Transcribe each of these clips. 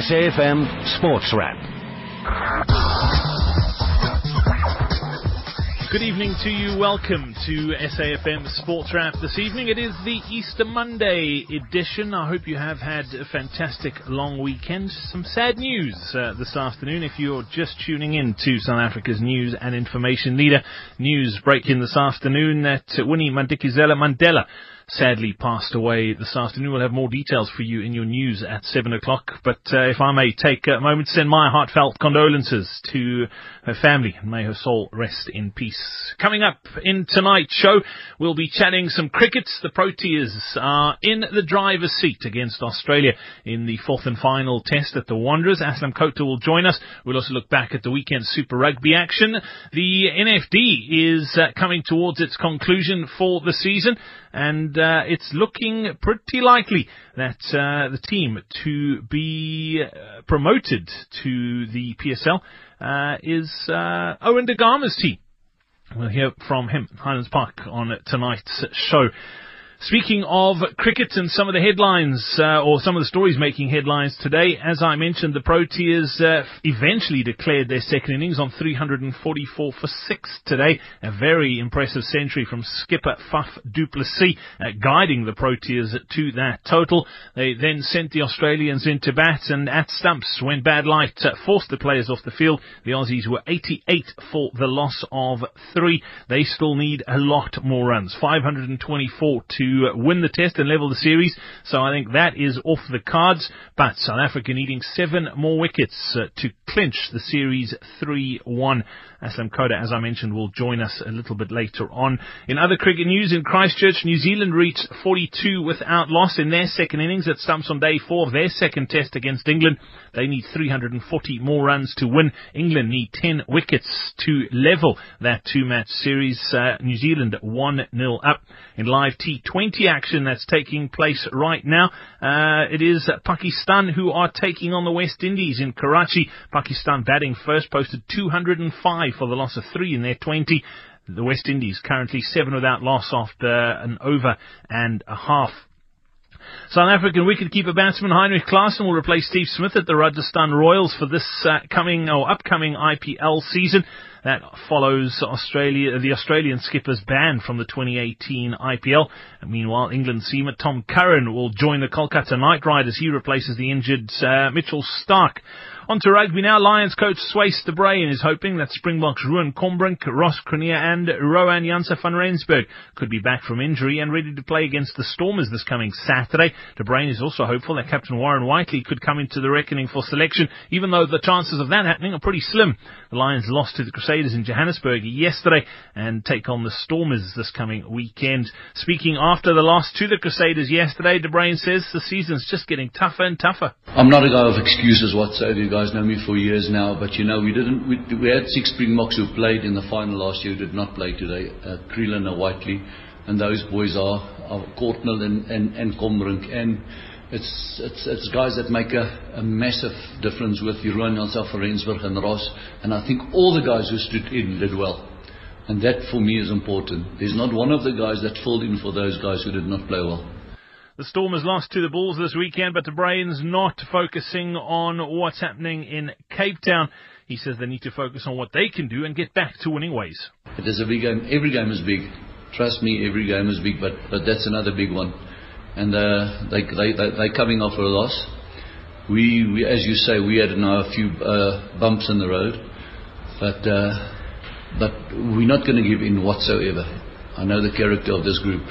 SAFM Sports Wrap. Good evening to you. Welcome to SAFM Sports Wrap this evening. It is the Easter Monday edition. I hope you have had a fantastic long weekend. Some sad news uh, this afternoon if you're just tuning in to South Africa's news and information leader. News breaking this afternoon that Winnie Madikizela Mandela sadly passed away this afternoon. We'll have more details for you in your news at 7 o'clock. But uh, if I may take a moment to send my heartfelt condolences to her family and may her soul rest in peace. Coming up in tonight's show, we'll be chatting some cricket. The Proteas are in the driver's seat against Australia in the fourth and final test at the Wanderers. Aslam Khota will join us. We'll also look back at the weekend Super Rugby action. The NFD is uh, coming towards its conclusion for the season and it's looking pretty likely that uh, the team to be uh, promoted to the PSL uh, is uh, Owen Da Gama's team. We'll hear from him Highlands Park on tonight's show. Speaking of cricket and some of the headlines, uh, or some of the stories making headlines today, as I mentioned, the Proteas uh, eventually declared their second innings on 344 for six today. A very impressive century from skipper Faf du Plessis, uh, guiding the Proteas to that total. They then sent the Australians into bat and at stumps when bad light uh, forced the players off the field. The Aussies were 88 for the loss of three. They still need a lot more runs. 524 to win the test and level the series. So I think that is off the cards. But South Africa needing seven more wickets uh, to clinch the series 3-1. Aslam Khota, as I mentioned, will join us a little bit later on. In other cricket news, in Christchurch, New Zealand reached 42 without loss in their second innings at stumps on day four of their second test against England. They need 340 more runs to win. England need 10 wickets to level that two-match series. Uh, New Zealand 1-0 up. In live T20 action that's taking place right now, uh, it is Pakistan who are taking on the West Indies in Karachi. Pakistan batting first, posted 205 for the loss of three in their 20. The West Indies currently seven without loss after an over and a half. South African wicketkeeper batsman Heinrich Klaasen will replace Steve Smith at the Rajasthan Royals for this uh, coming or upcoming IPL season. That follows Australia, the Australian skipper's ban from the 2018 IPL. And meanwhile, England seamer Tom Curran will join the Kolkata Knight Riders. He replaces the injured uh, Mitchell Starc. On to rugby now. Lions coach Swys de Bruin is hoping that Springboks Ruan Combrink, Ross Cronje and Rohan Janse van Rensburg could be back from injury and ready to play against the Stormers this coming Saturday. De Bruin is also hopeful that Captain Warren Whiteley could come into the reckoning for selection, even though the chances of that happening are pretty slim. The Lions lost to the Crusaders in Johannesburg yesterday and take on the Stormers this coming weekend. Speaking after the loss to the Crusaders yesterday, De Bruin says the season's just getting tougher and tougher. I'm not a guy of excuses whatsoever guys know me for years now, but you know, we didn't. We, we had six Springboks who played in the final last year who did not play today. Uh, Creelan and Whiteley, and those boys are, are Courtnall and, and, and Combrink. And it's, it's, it's guys that make a, a massive difference with Rohan Janse van Rensburg and Ross. And I think all the guys who stood in did well. And that for me is important. There's not one of the guys that filled in for those guys who did not play well. The Stormers lost to the Bulls this weekend, but De Bruin's not focusing on what's happening in Cape Town. He says they need to focus on what they can do and get back to winning ways. It is a big game. Every game is big. Trust me, every game is big, but, but that's another big one. And uh, they, they, they, they're coming off a loss. We, we, as you say, we had now a few uh, bumps in the road, but, uh, but we're not going to give in whatsoever. I know the character of this group.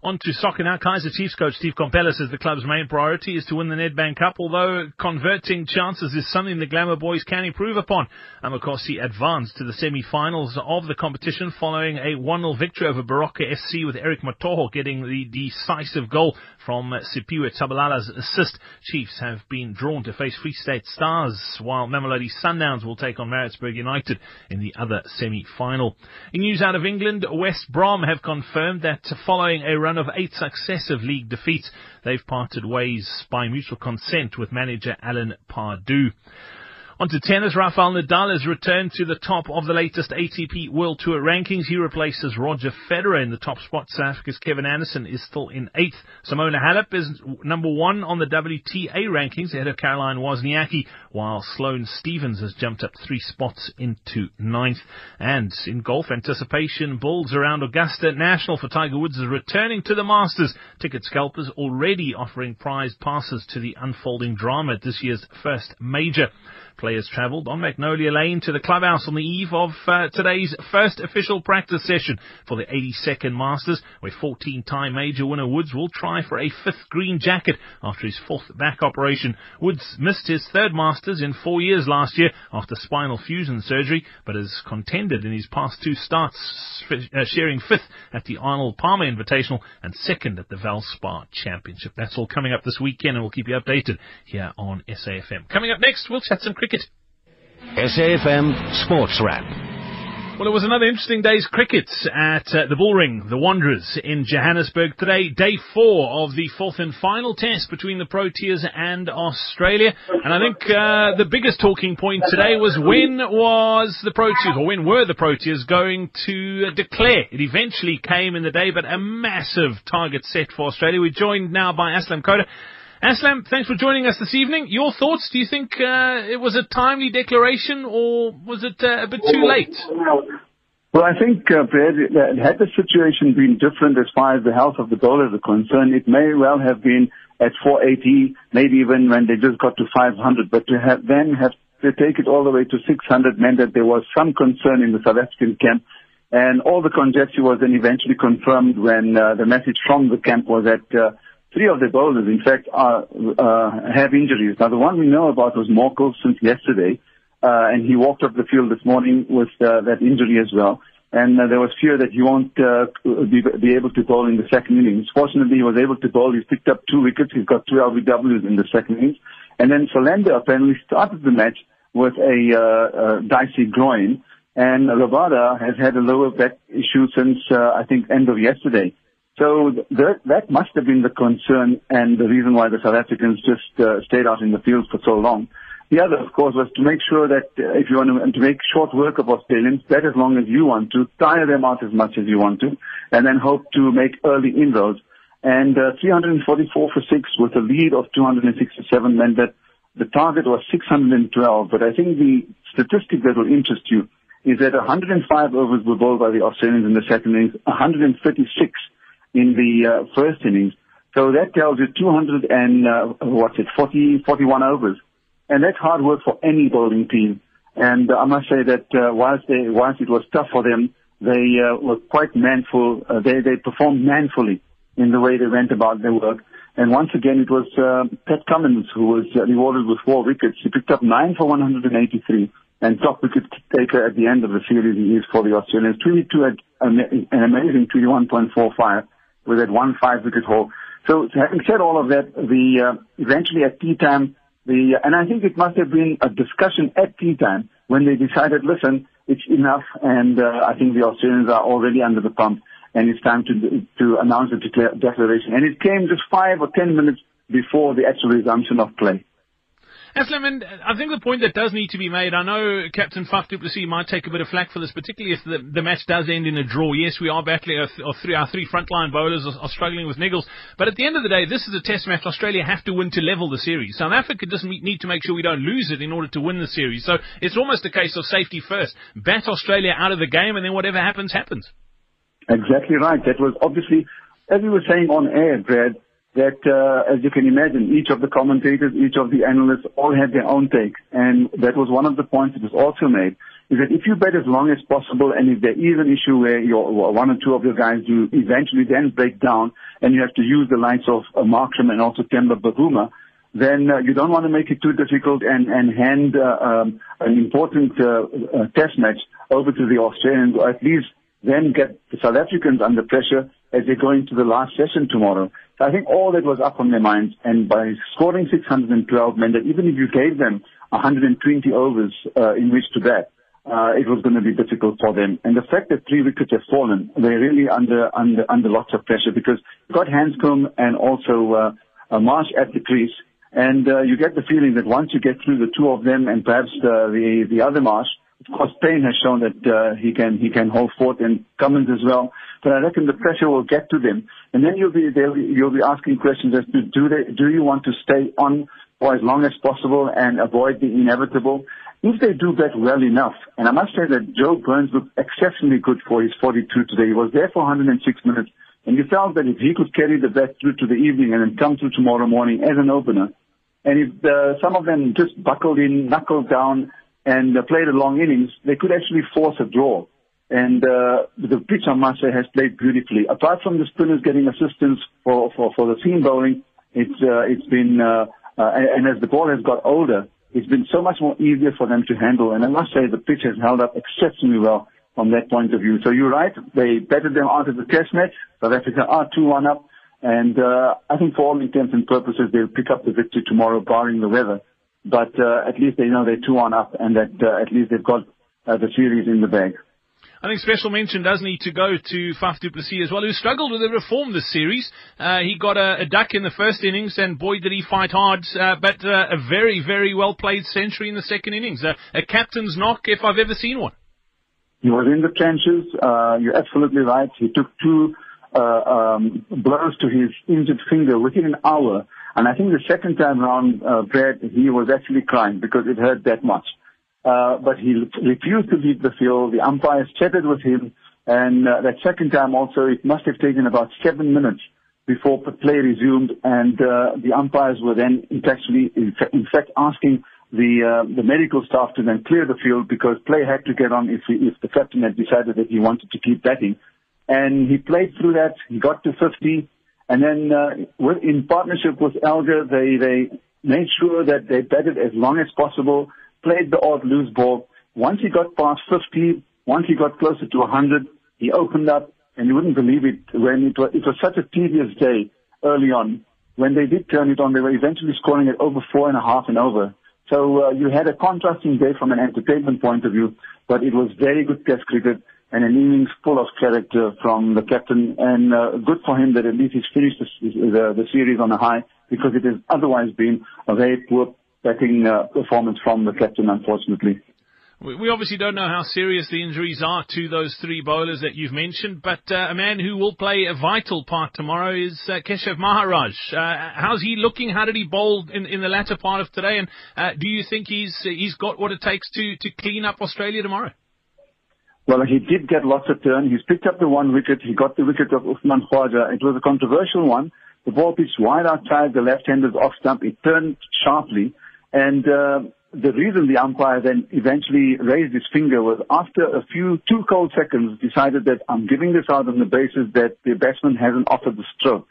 On to soccer now. Kaizer Chiefs coach Steve Komphela says the club's main priority is to win the Nedbank Cup, although converting chances is something the Glamour boys can improve upon. And of course, he advanced to the semi-finals of the competition following a 1-0 victory over Baroka FC with Erick Mathoho getting the decisive goal from Siphiwe Tshabalala's assist. Chiefs have been drawn to face Free State Stars, while Mamelodi Sundowns will take on Maritzburg United in the other semi-final. In news out of England, West Brom have confirmed that following a run of eight successive league defeats, they've parted ways by mutual consent with manager Alan Pardew. On to tennis, Rafael Nadal has returned to the top of the latest ATP World Tour rankings. He replaces Roger Federer in the top spot. South Africa's Kevin Anderson is still in eighth. Simona Halep is number one on the WTA rankings ahead of Caroline Wozniacki, while Sloane Stevens has jumped up three spots into ninth. And in golf, anticipation builds around Augusta National for Tiger Woods is returning to the Masters. Ticket scalpers already offering prize passes to the unfolding drama at this year's first major. Players travelled on Magnolia Lane to the clubhouse on the eve of uh, today's first official practice session for the 82nd Masters, where 14-time major winner Woods will try for a fifth green jacket after his fourth back operation. Woods missed his third Masters in four years last year after spinal fusion surgery, but has contended in his past two starts, uh, sharing fifth at the Arnold Palmer Invitational and second at the Valspar Championship. That's all coming up this weekend, and we'll keep you updated here on SAFM. Coming up next, we'll chat some cricket cricket. SAFM Sports Wrap. Well, it was another interesting day's cricket at uh, the Bullring, the Wanderers in Johannesburg today. Day four of the fourth and final test between the Proteas and Australia. And I think uh, the biggest talking point today was when was the Proteas, or when were the Proteas going to declare? It eventually came in the day, but a massive target set for Australia. We're joined now by Aslam Khota. Aslam, thanks for joining us this evening. Your thoughts? Do you think uh, it was a timely declaration, or was it uh, a bit too late? Well, I think, uh, Brad, had the situation been different as far as the health of the bowlers are concerned, it may well have been at 480, maybe even when they just got to 500. But to have then have to take it all the way to 600 meant that there was some concern in the South African camp. And all the conjecture was then eventually confirmed when uh, the message from the camp was that uh, Three of the bowlers, in fact, are, uh, have injuries. Now, the one we know about was Morkel since yesterday, uh, and he walked off the field this morning with uh, that injury as well. And uh, there was fear that he won't uh, be, be able to bowl in the second innings. Fortunately, he was able to bowl. He's picked up two wickets. He's got two LBWs in the second innings. And then Philander apparently started the match with a, uh, a dicey groin. And Rabada has had a lower back issue since, uh, I think, end of yesterday. So that, that must have been the concern and the reason why the South Africans just uh, stayed out in the field for so long. The other, of course, was to make sure that uh, if you want to, to make short work of Australians, bet as long as you want to, tire them out as much as you want to, and then hope to make early inroads. And uh, 344 for six with a lead of 267 meant that the target was 612. But I think the statistic that will interest you is that 105 overs were bowled by the Australians in the second innings, 136 in the uh, first innings. So that tells you 200 and, uh, what's it, 40, 41 overs. And that's hard work for any bowling team. And I must say that uh, whilst, they, whilst it was tough for them, they uh, were quite manful. Uh, they, they performed manfully in the way they went about their work. And once again, it was uh, Pat Cummins who was uh, rewarded with four wickets. He picked up nine for 183 and top wicket taker at the end of the series he is for the Australians. 22 at an amazing 21.45 with that one five wicket haul. So having said all of that, the uh, eventually at tea time, the and I think it must have been a discussion at tea time when they decided, listen, it's enough, and uh, I think the Australians are already under the pump, and it's time to to announce the declaration. And it came just five or ten minutes before the actual resumption of play. Aslam, and I think the point that does need to be made, I know Captain Faf du might take a bit of flack for this, particularly if the, the match does end in a draw. Yes, we are battling, our, our three, our three frontline bowlers are, are, struggling with niggles, but at the end of the day, this is a test match Australia have to win to level the series. South Africa doesn't need to make sure we don't lose it in order to win the series. So it's almost a case of safety first. Bat Australia out of the game, and then whatever happens, happens. Exactly right. That was obviously, as we were saying on air, Brad, that, uh, as you can imagine, each of the commentators, each of the analysts all had their own take. And that was one of the points that was also made, is that if you bet as long as possible and if there is an issue where your, one or two of your guys do eventually then break down and you have to use the likes of uh, Markram and also Temba Bavuma, then uh, you don't want to make it too difficult and, and hand uh, um, an important uh, uh, test match over to the Australians, or at least then get the South Africans under pressure as they go into the last session tomorrow. So I think all that was up on their minds, and by scoring 612 meant that even if you gave them 120 overs uh, in which to bat, uh, it was going to be difficult for them. And the fact that three wickets have fallen, they're really under under under lots of pressure because you've got Handscomb and also uh, uh, Marsh at the crease. And uh, you get the feeling that once you get through the two of them and perhaps uh, the the other marsh, of course, Paine has shown that uh, he can he can hold forth and Cummins as well. But I reckon the pressure will get to them, and then you'll be you'll be asking questions as to do they do you want to stay on for as long as possible and avoid the inevitable? If they do that well enough, and I must say that Joe Burns looked exceptionally good for his 42 today. He was there for 106 minutes, and you felt that if he could carry the bat through to the evening and then come through tomorrow morning as an opener, and if uh, some of them just buckled in, knuckled down, and uh, played a long innings, they could actually force a draw. And uh, the pitch, I must say, has played beautifully. Apart from the spinners getting assistance for, for, for the seam bowling, it's, uh, it's been, uh, uh, and, as the ball has got older, it's been so much more easier for them to handle. And I must say the pitch has held up exceptionally well from that point of view. So you're right. They betted them out of the test match. South Africa are 2-1 up. And uh, I think for all intents and purposes, they'll pick up the victory tomorrow, barring the weather but uh, at least they know they're two on up and that uh, at least they've got uh, the series in the bag. I think special mention does need to go to Faf du Plessis as well, who struggled with the reform this series. Uh, he got a, a, duck in the first innings, and boy did he fight hard, uh, but uh, a very, very well played century in the second innings. a captain's knock if I've ever seen one. He was in the trenches. Uh, you're absolutely right. He took two uh, um, blows to his injured finger within an hour and I think the second time around, uh, Brad, he was actually crying because it hurt that much. Uh, but he refused to leave the field. The umpires chatted with him. And uh, that second time also, it must have taken about seven minutes before play resumed. And uh, the umpires were then actually, in fact, asking the uh, the medical staff to then clear the field because play had to get on if he, if the captain had decided that he wanted to keep batting. And he played through that. He got to 50. And then uh, in partnership with Elgar, they, they made sure that they batted as long as possible, played the odd loose ball. Once he got past 50, once he got closer to 100, he opened up, and you wouldn't believe it when it was, it was such a tedious day early on. When they did turn it on, they were eventually scoring at over four and a half and over. So uh, you had a contrasting day from an entertainment point of view, but it was very good test cricket and an innings full of character from the captain. And uh, good for him that at least he's finished the, the, the series on a high because it has otherwise been a very poor batting uh, performance from the captain, unfortunately. We obviously don't know how serious the injuries are to those three bowlers that you've mentioned, but uh, a man who will play a vital part tomorrow is uh, Keshav Maharaj. Uh, how's he looking? How did he bowl in, in the latter part of today? And uh, do you think he's he's got what it takes to, to clean up Australia tomorrow? Well, he did get lots of turn. He's picked up the one wicket. He got the wicket of Usman Khawaja. It was a controversial one. The ball pitched wide outside the left-hander's off stump. It turned sharply. And uh, the reason the umpire then eventually raised his finger was after a few, two cold seconds, decided that I'm giving this out on the basis that the batsman hasn't offered the stroke.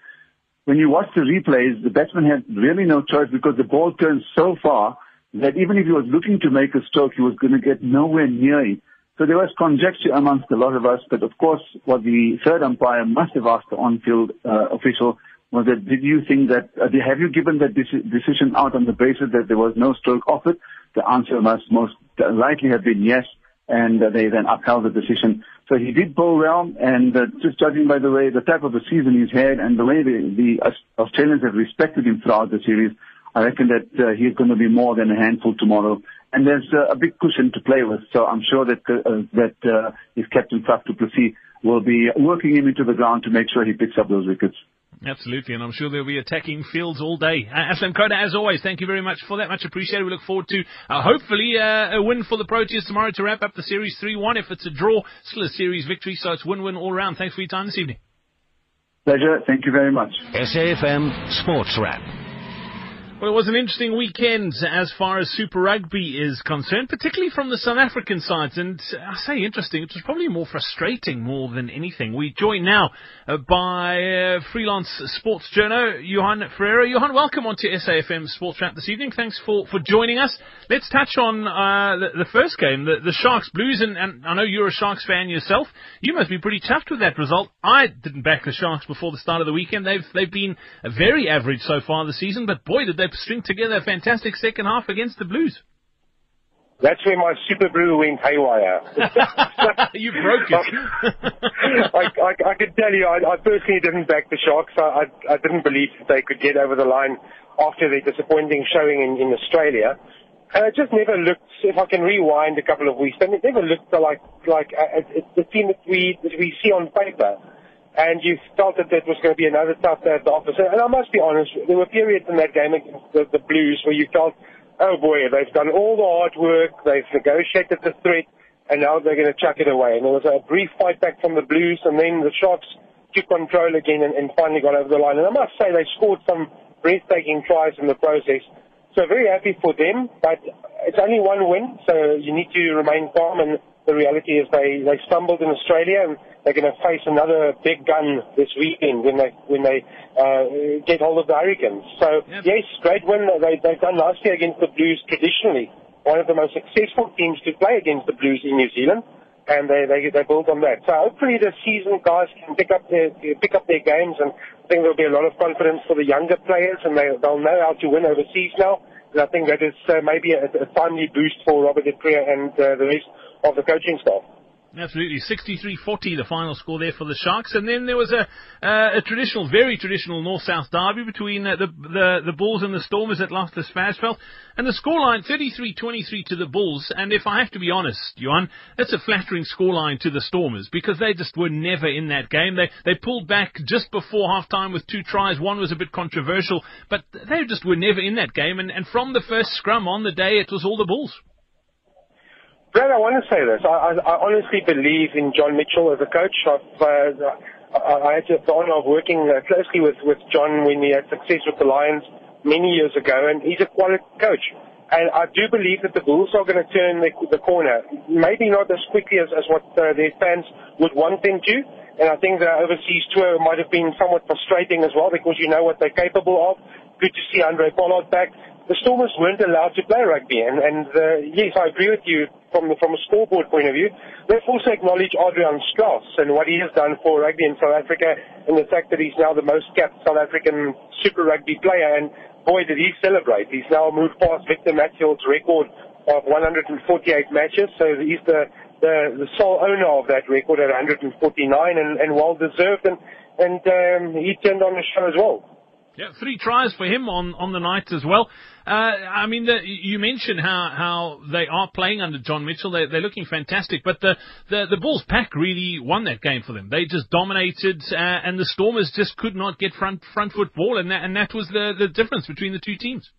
When you watch the replays, the batsman had really no choice because the ball turned so far that even if he was looking to make a stroke, he was going to get nowhere near it. So there was conjecture amongst a lot of us, but of course, what the third umpire must have asked the on-field uh, official was that, did you think that, uh, have you given that decision out on the basis that there was no stroke offered? The answer must most likely have been yes, and uh, they then upheld the decision. So he did bowl well, and uh, just judging by the way, the type of the season he's had, and the way the, the Australians have respected him throughout the series, I reckon that uh, he's going to be more than a handful tomorrow and there's uh, a big cushion to play with. So I'm sure that uh, that uh, his captain Faf du Plessis will be working him into the ground to make sure he picks up those wickets. Absolutely, and I'm sure they'll be attacking fields all day. Uh, Aslam Khota, as always, thank you very much for that. Much appreciated. We look forward to uh, hopefully uh, a win for the Proteas tomorrow to wrap up the series 3-1. If it's a draw, still a series victory, so it's win-win all round. Thanks for your time this evening. Pleasure. Thank you very much. SAFM Sports Wrap. Well, it was an interesting weekend as far as Super Rugby is concerned, particularly from the South African side. And I say interesting, it was probably more frustrating more than anything. We join now uh, by uh, freelance sports journal Johan Ferreira. Johan, welcome onto SAFM Sports Wrap this evening. Thanks for, for joining us. Let's touch on uh, the, the, first game, the, the Sharks Blues. And, and I know you're a Sharks fan yourself. You must be pretty chuffed with that result. I didn't back the Sharks before the start of the weekend. They've they've been very average so far this season, but boy, did they string together a fantastic second half against the Blues. That's where my super brew went haywire. you broke it. I, I, I can tell you, I, I personally didn't back the Sharks. I, I, I didn't believe they could get over the line after their disappointing showing in, in Australia. And it just never looked, if I can rewind a couple of weeks, then it never looked like like uh, it's the team that we that we see on paper. And you felt that that was going to be another tough day at the office. And I must be honest, there were periods in that game against the, the Blues where you felt, oh boy, they've done all the hard work, they've negotiated the threat, and now they're going to chuck it away. And there was a brief fight back from the Blues, and then the Sharks took control again and, and finally got over the line. And I must say they scored some breathtaking tries in the process. So very happy for them, but it's only one win, so you need to remain calm. And the reality is they, they stumbled in Australia, and they're going to face another big gun this weekend when they when they uh, get hold of the Hurricanes. So yep. yes, great win. They they've done last year against the Blues traditionally, one of the most successful teams to play against the Blues in New Zealand and they, they they build on that. So hopefully the season guys can pick up their pick up their games, and I think there'll be a lot of confidence for the younger players, and they they'll know how to win overseas now. And I think that is uh, maybe a, a timely boost for Robert de and uh, the rest of the coaching staff. Absolutely, 63-40 the final score there for the Sharks, and then there was a uh, a traditional, very traditional North-South derby between uh, the, the the Bulls and the Stormers at Loftus Versfeld, and the scoreline 33-23 to the Bulls. And if I have to be honest, Johan, that's a flattering scoreline to the Stormers because they just were never in that game. They they pulled back just before halftime with two tries. One was a bit controversial, but they just were never in that game. And and from the first scrum on the day, it was all the Bulls. Brad, I want to say this. I, I, I honestly believe in John Mitchell as a coach. I've, uh, I, I had the honor of working uh, closely with, with John when he had success with the Lions many years ago, and he's a quality coach. And I do believe that the Bulls are going to turn the, the corner. Maybe not as quickly as, as what uh, their fans would want them to. And I think the overseas tour might have been somewhat frustrating as well because you know what they're capable of. Good to see Handré Pollard back the Stormers weren't allowed to play rugby. And, and uh, yes, I agree with you from, the, from a scoreboard point of view. Let's also acknowledge Adriaan Strauss and what he has done for rugby in South Africa and the fact that he's now the most capped South African Super Rugby player. And boy, did he celebrate. He's now moved past Victor Matfield's record of 148 matches. So he's the, the, the sole owner of that record at 149 and, and well deserved. And, and um, he turned on the show as well. Yeah, three tries for him on, on the night as well. Uh, I mean, the, you mentioned how, how they are playing under John Mitchell. They're, they're looking fantastic, but the, the, the Bulls pack really won that game for them. They just dominated, uh, and the Stormers just could not get front front foot ball, and that, and that was the, the difference between the two teams.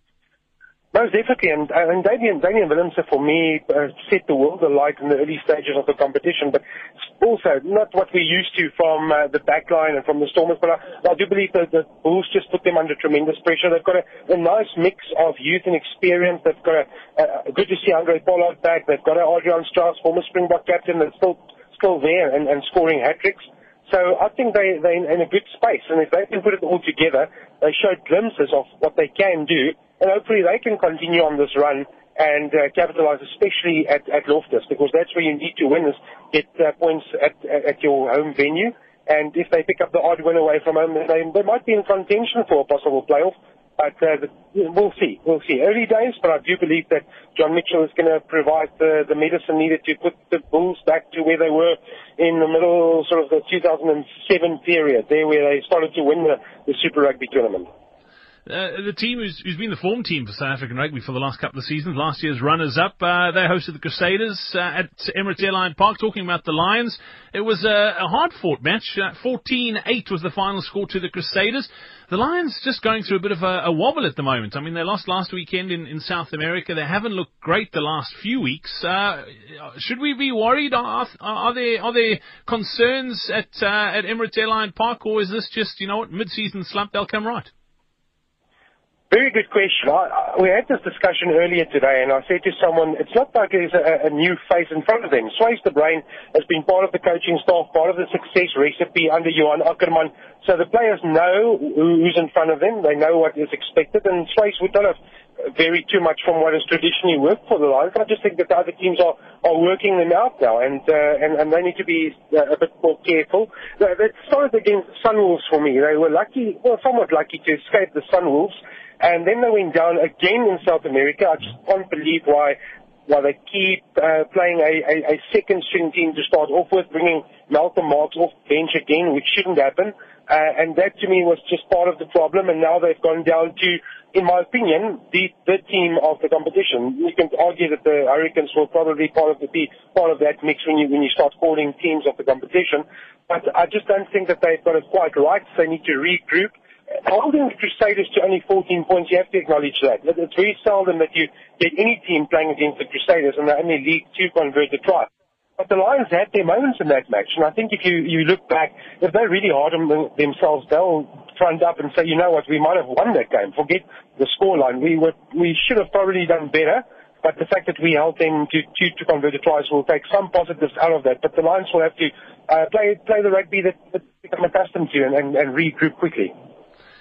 Most definitely, and, uh, and Damian, Damian Willemse for me uh, set the world alight in the early stages of the competition, but also not what we're used to from uh, the backline and from the Stormers, but I, I do believe that the Bulls just put them under tremendous pressure. They've got a, a nice mix of youth and experience. They've got a, a good to see Handré Pollard back. They've got Adriaan Strauss, former Springbok captain, that's still still there and, and scoring hat tricks. So I think they, they're in a good space, and if they can put it all together, they showed glimpses of what they can do and hopefully they can continue on this run and uh, capitalize, especially at, at Loftus, because that's where you need to win is get uh, points at, at your home venue. And if they pick up the odd win away from home, they, they might be in contention for a possible playoff. But uh, we'll see. We'll see. Early days, but I do believe that John Mitchell is going to provide the, the medicine needed to put the Bulls back to where they were in the middle, sort of the 2007 period, there where they started to win the, the Super Rugby tournament. Uh, the team who's, who's been the form team for South African rugby for the last couple of seasons, last year's runners-up, uh, they hosted the Crusaders uh, at Emirates Airline Park. Talking about the Lions, it was a, a hard-fought match. 14-8 uh, was the final score to the Crusaders. The Lions just going through a bit of a, a wobble at the moment. I mean, they lost last weekend in, in South America. They haven't looked great the last few weeks. Uh, should we be worried? Are, are there are there concerns at uh, at Emirates Airline Park, or is this just you know what mid-season slump? They'll come right. Very good question. I, I, we had this discussion earlier today, and I said to someone, it's not like there's a, a new face in front of them. Swys de Bruin has been part of the coaching staff, part of the success recipe under Johan Ackermann. So the players know who's in front of them. They know what is expected, and Swys would not have vary too much from what has traditionally worked for the Lions. I just think that the other teams are, are working them out now, and, uh, and and they need to be uh, a bit more careful. They started against Sunwolves for me. They were lucky, well, somewhat lucky to escape the Sunwolves. And then they went down again in South America. I just can't believe why why they keep uh, playing a, a, a second string team to start off with, bringing Malcolm Marx off bench again, which shouldn't happen. Uh, and that to me was just part of the problem. And now they've gone down to, in my opinion, the, the team of the competition. You can argue that the Hurricanes will probably part of the, be part of that mix when you, when you start calling teams of the competition. But I just don't think that they've got it quite right. They need to regroup. Holding the Crusaders to only 14 points, you have to acknowledge that. It's very seldom that you get any team playing against the Crusaders and they only lead two converted tries. But the Lions had their moments in that match, and I think if you, you look back, if they're really hard on themselves, they'll front up and say, you know what, we might have won that game. Forget the scoreline. We were, we should have probably done better, but the fact that we held them to two to converted tries will take some positives out of that. But the Lions will have to uh, play play the rugby that, that become accustomed to and, and, and regroup quickly.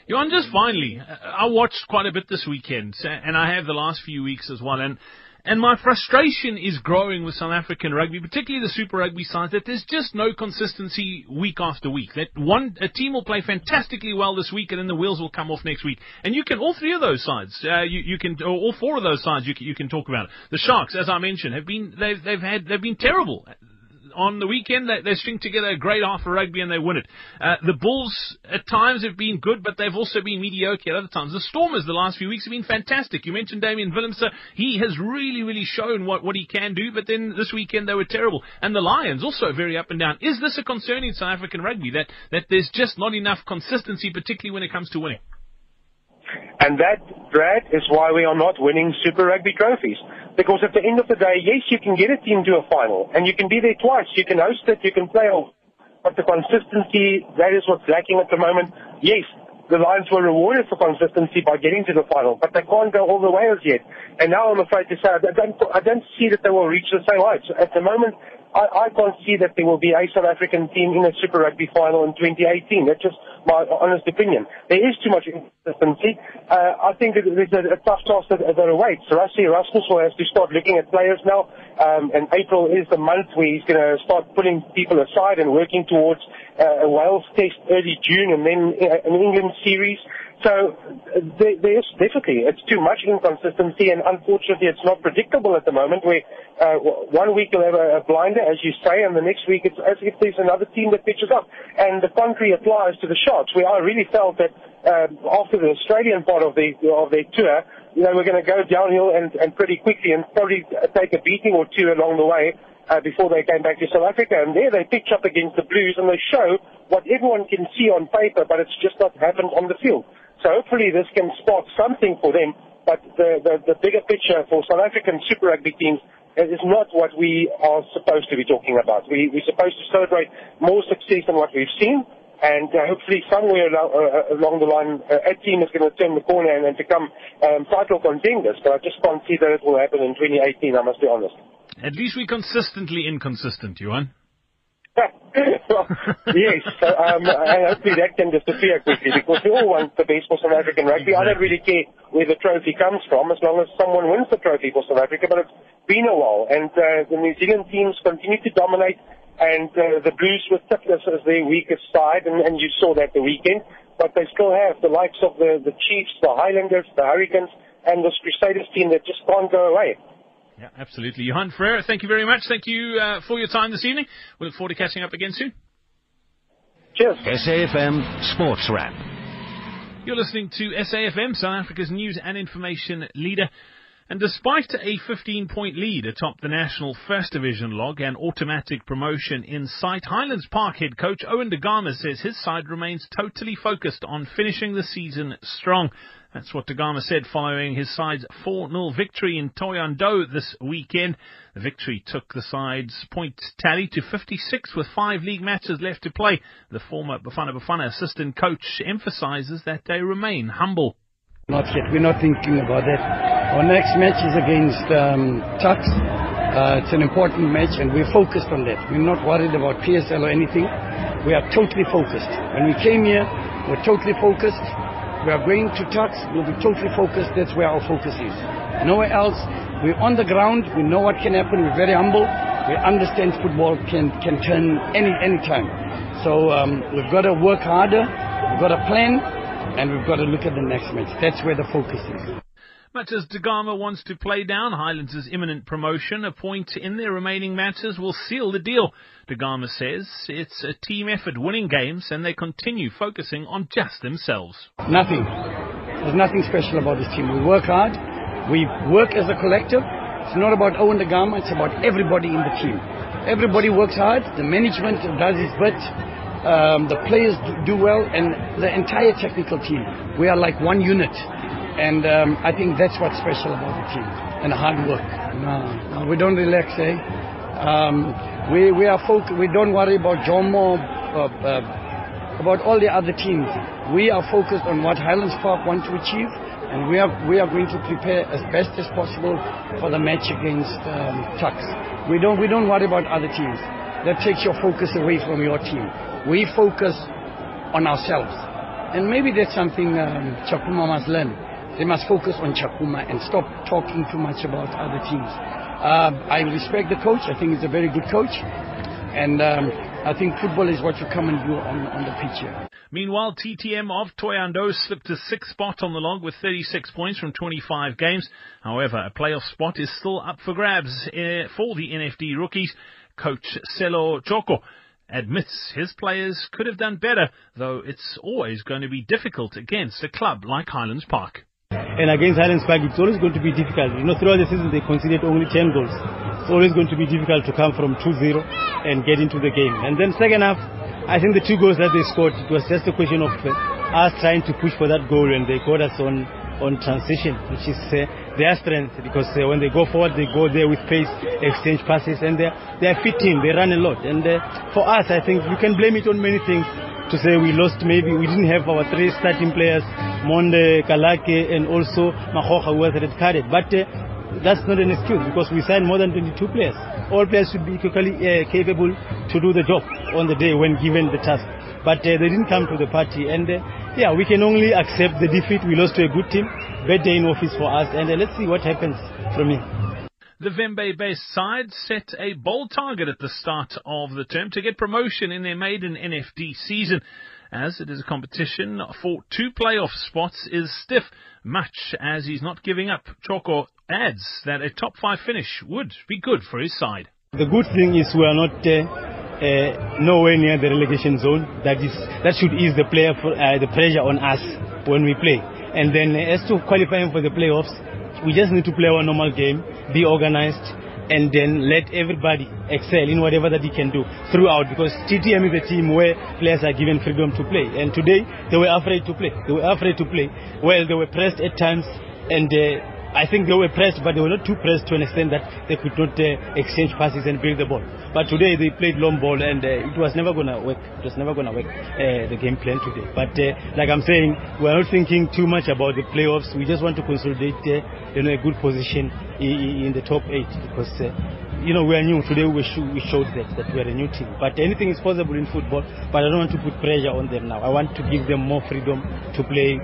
Johan, just finally, I watched quite a bit this weekend, and I have the last few weeks as well, and and my frustration is growing with South African rugby, particularly the Super Rugby side, that there's just no consistency week after week. That one a team will play fantastically well this week, and then the wheels will come off next week. And you can all three of those sides, uh, you, you can or all four of those sides, you can, you can talk about. The Sharks, as I mentioned, have been they've they've had they've been terrible on the weekend. They, they string together a great half of rugby and they win it. Uh, the Bulls at times have been good, but they've also been mediocre at other times. The Stormers the last few weeks have been fantastic. You mentioned Damian Willemse. He has really, really shown what, what he can do, but then this weekend they were terrible. And the Lions also very up and down. Is this a concern in South African rugby that, that there's just not enough consistency, particularly when it comes to winning? And that, Brad, is why we are not winning Super Rugby trophies. Because at the end of the day, yes, you can get a team to a final, and you can be there twice. You can host it, you can play off. But the consistency, that is what's lacking at the moment. Yes, the Lions were rewarded for consistency by getting to the final, but they can't go all the way as yet. And now I'm afraid to say I don't, I don't see that they will reach the same heights. At the moment, I, I can't see that there will be a South African team in a Super Rugby final in 2018. That's just my honest opinion. There is too much inconsistency. Uh, I think that there's a, a tough task that, that awaits. Rassie Erasmus will have to start looking at players now, um, and April is the month where he's going to start putting people aside and working towards uh, a Wales test early June and then uh, an England series. So there, there's definitely it's too much inconsistency, and unfortunately, it's not predictable at the moment. Where uh, one week you'll have a, blinder, as you say, and the next week it's as if there's another team that pitches up. And the contrary applies to the Sharks, where I really felt that um, after the Australian part of the of their tour, you know, we're going to go downhill and, and pretty quickly, and probably take a beating or two along the way. Uh, before they came back to South Africa. And there they pitch up against the Blues and they show what everyone can see on paper, but it's just not happened on the field. So hopefully this can spark something for them. But the, the, the bigger picture for South African Super Rugby teams is not what we are supposed to be talking about. We, we're supposed to celebrate more success than what we've seen. And uh, hopefully somewhere along, uh, along the line, uh, a team is going to turn the corner and, and become um, title contenders. But I just can't see that it will happen in 2018, I must be honest. At least we're consistently inconsistent, Johan. yes, um, and hopefully that can disappear quickly because we all want the best for South African rugby. I don't really care where the trophy comes from as long as someone wins the trophy for South Africa, but it's been a while and uh, the New Zealand teams continue to dominate and uh, the Blues with toughness as their weakest side and, and you saw that the weekend, but they still have the likes of the, the Chiefs, the Highlanders, the Hurricanes and this Crusaders team that just can't go away. Yeah, absolutely. Johan Ferreira, thank you very much. Thank you uh, for your time this evening. We look forward to catching up again soon. Cheers. SAFM Sports Wrap. You're listening to SAFM, South Africa's news and information leader. And despite a 15 point lead atop the national first division log and automatic promotion in sight, Highlands Park head coach Owen Da Gama says his side remains totally focused on finishing the season strong. That's what Da Gama said following his side's 4-0 victory in Thohoyandou this weekend. The victory took the side's point tally to 56 with five league matches left to play. The former Bafana Bafana assistant coach emphasizes that they remain humble. Not yet. We're not thinking about that. Our next match is against um, Tuks. Uh, it's an important match and we're focused on that. We're not worried about PSL or anything. We are totally focused. When we came here, we're totally focused. We are going to Tuks. We'll be totally focused. That's where our focus is. Nowhere else. We're on the ground. We know what can happen. We're very humble. We understand football can, can turn any any time. So um, we've got to work harder. We've got a plan, and we've got to look at the next match. That's where the focus is. Much as Da Gama wants to play down Highlands' imminent promotion, a point in their remaining matches will seal the deal. Da Gama says it's a team effort winning games and they continue focusing on just themselves. Nothing. There's nothing special about this team. We work hard. We work as a collective. It's not about Owen Da Gama, it's about everybody in the team. Everybody works hard. The management does its bit. Um, the players do well, and the entire technical team. We are like one unit. And um, I think that's what's special about the team and hard work. No, no we don't relax, eh? Um, we, we are folk, we don't worry about Jomo, uh, uh, about all the other teams. We are focused on what Highlands Park want to achieve, and we are, we are going to prepare as best as possible for the match against um, Tuks. We don't, we don't worry about other teams. That takes your focus away from your team. We focus on ourselves. And maybe that's something um, Tshakhuma must learn. They must focus on Tshakhuma and stop talking too much about other teams. Uh, I respect the coach. I think he's a very good coach. And um, I think football is what you come and do on, on the pitch here. Meanwhile, TTM of Thohoyandou slipped to sixth spot on the log with 36 points from 25 games. However, a playoff spot is still up for grabs uh, for the NFD rookies. Coach Sello Chokoe admits his players could have done better, though it's always going to be difficult against a club like Highlands Park. And against Highlands Park, it's always going to be difficult. You know, throughout the season, they conceded only 10 goals. It's always going to be difficult to come from 2-0 and get into the game. And then second half, I think the two goals that they scored, it was just a question of uh, us trying to push for that goal and they got us on, on transition, which is uh, their strength because uh, when they go forward, they go there with pace, exchange passes, and they're, they're a fit team. They run a lot. And uh, for us, I think you can blame it on many things to say we lost maybe we didn't have our three starting players, Monde, Kalake, and also Mahocha who was red carded. But uh, that's not an excuse because we signed more than 22 players. All players should be equally uh, capable to do the job on the day when given the task. But uh, they didn't come to the party, and uh, yeah, we can only accept the defeat. We lost to a good team, bad day in office for us, and uh, let's see what happens from here. The Vhembe-based side set a bold target at the start of the term to get promotion in their maiden NFD season. As it is a competition for two playoff spots is stiff, much as he's not giving up. Chokoe adds that a top five finish would be good for his side. The good thing is we are not uh, uh, nowhere near the relegation zone. That is that should ease the player uh, the pressure on us when we play. And then as to qualifying for the playoffs, we just need to play our normal game, be organized, and then let everybody excel in whatever that he can do throughout because TTM is a team where players are given freedom to play. And today, they were afraid to play. They were afraid to play. Well, they were pressed at times, and uh, I think they were pressed, but they were not too pressed to an extent that they could not uh, exchange passes and build the ball. But today they played long ball, and uh, it was never going to work. It was never going to work, uh, the game plan today. But uh, like I'm saying, we're not thinking too much about the playoffs. We just want to consolidate, uh, you know, a good position in, in the top eight because uh, you know, we are new. Today we, sh- we showed that, that we are a new team. But anything is possible in football, but I don't want to put pressure on them now. I want to give them more freedom to play,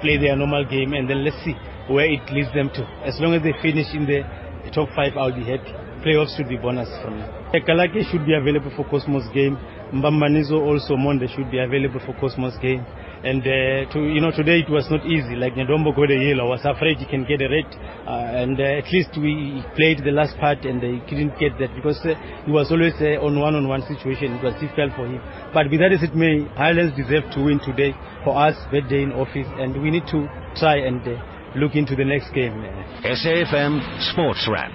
play their normal game, and then let's see where it leads them to. As long as they finish in the top five, I'll be happy. Playoffs should be bonus for me. Kalake should be available for Cosmos game. Mbambanizo also Monde should be available for Cosmos game. And uh, to, you know, today it was not easy. Like Ndombo got a yellow. I was afraid he can get a red. Uh, and uh, at least we played the last part and he couldn't get that because uh, he was always uh, on one-on-one situation. It was difficult for him. But with that as it may, Highlands deserve to win today. For us, bad day in office, and we need to try and uh, look into the next game. SAFM Sports Wrap.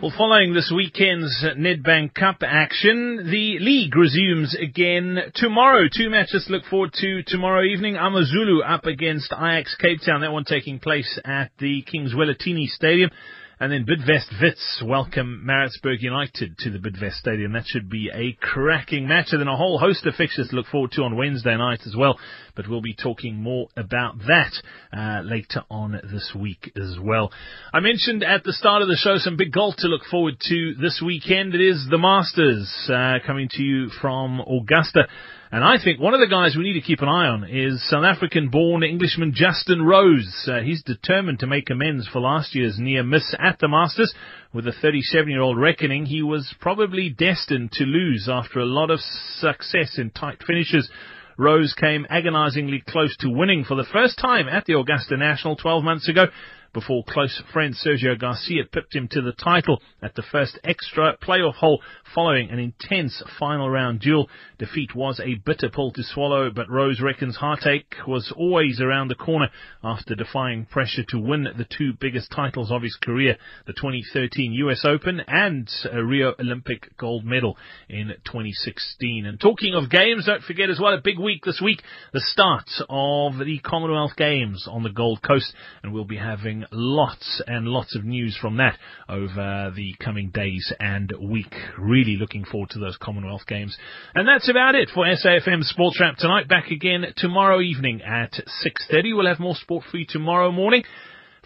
Well, following this weekend's Nedbank Cup action, the league resumes again tomorrow. Two matches to look forward to tomorrow evening. Amazulu up against Ajax Cape Town. That one taking place at the Kings Zwelithini Stadium. And then Bidvest Wits welcome Maritzburg United to the Bidvest Stadium. That should be a cracking match. And then a whole host of fixtures to look forward to on Wednesday night as well. But we'll be talking more about that uh, later on this week as well. I mentioned at the start of the show some big golf to look forward to this weekend. It is the Masters uh, coming to you from Augusta. And I think one of the guys we need to keep an eye on is South African born Englishman Justin Rose. Uh, he's determined to make amends for last year's near miss at the Masters. With a 37 year old reckoning, he was probably destined to lose after a lot of success in tight finishes. Rose came agonizingly close to winning for the first time at the Augusta National 12 months ago, before close friend Sergio Garcia pipped him to the title at the first extra playoff hole following an intense final round duel. Defeat was a bitter pill to swallow, but Rose reckons heartache was always around the corner after defying pressure to win the two biggest titles of his career, the 2013 US Open and a Rio Olympic gold medal in 2016. And talking of games, don't forget as well a big week this week, the start of the Commonwealth Games on the Gold Coast, and we'll be having lots and lots of news from that over the coming days and week. Really looking forward to those Commonwealth Games. And that's about it for SAFM Sports Wrap tonight. Back again tomorrow evening at 6.30. We'll have more sport for you tomorrow morning.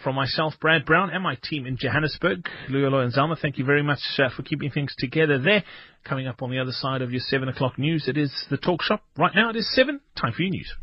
From myself, Brad Brown, and my team in Johannesburg, Luyolo and Zalma, thank you very much uh, for keeping things together there. Coming up on the other side of your 7 o'clock news, it is the talk shop. Right now it is 7. Time for your news.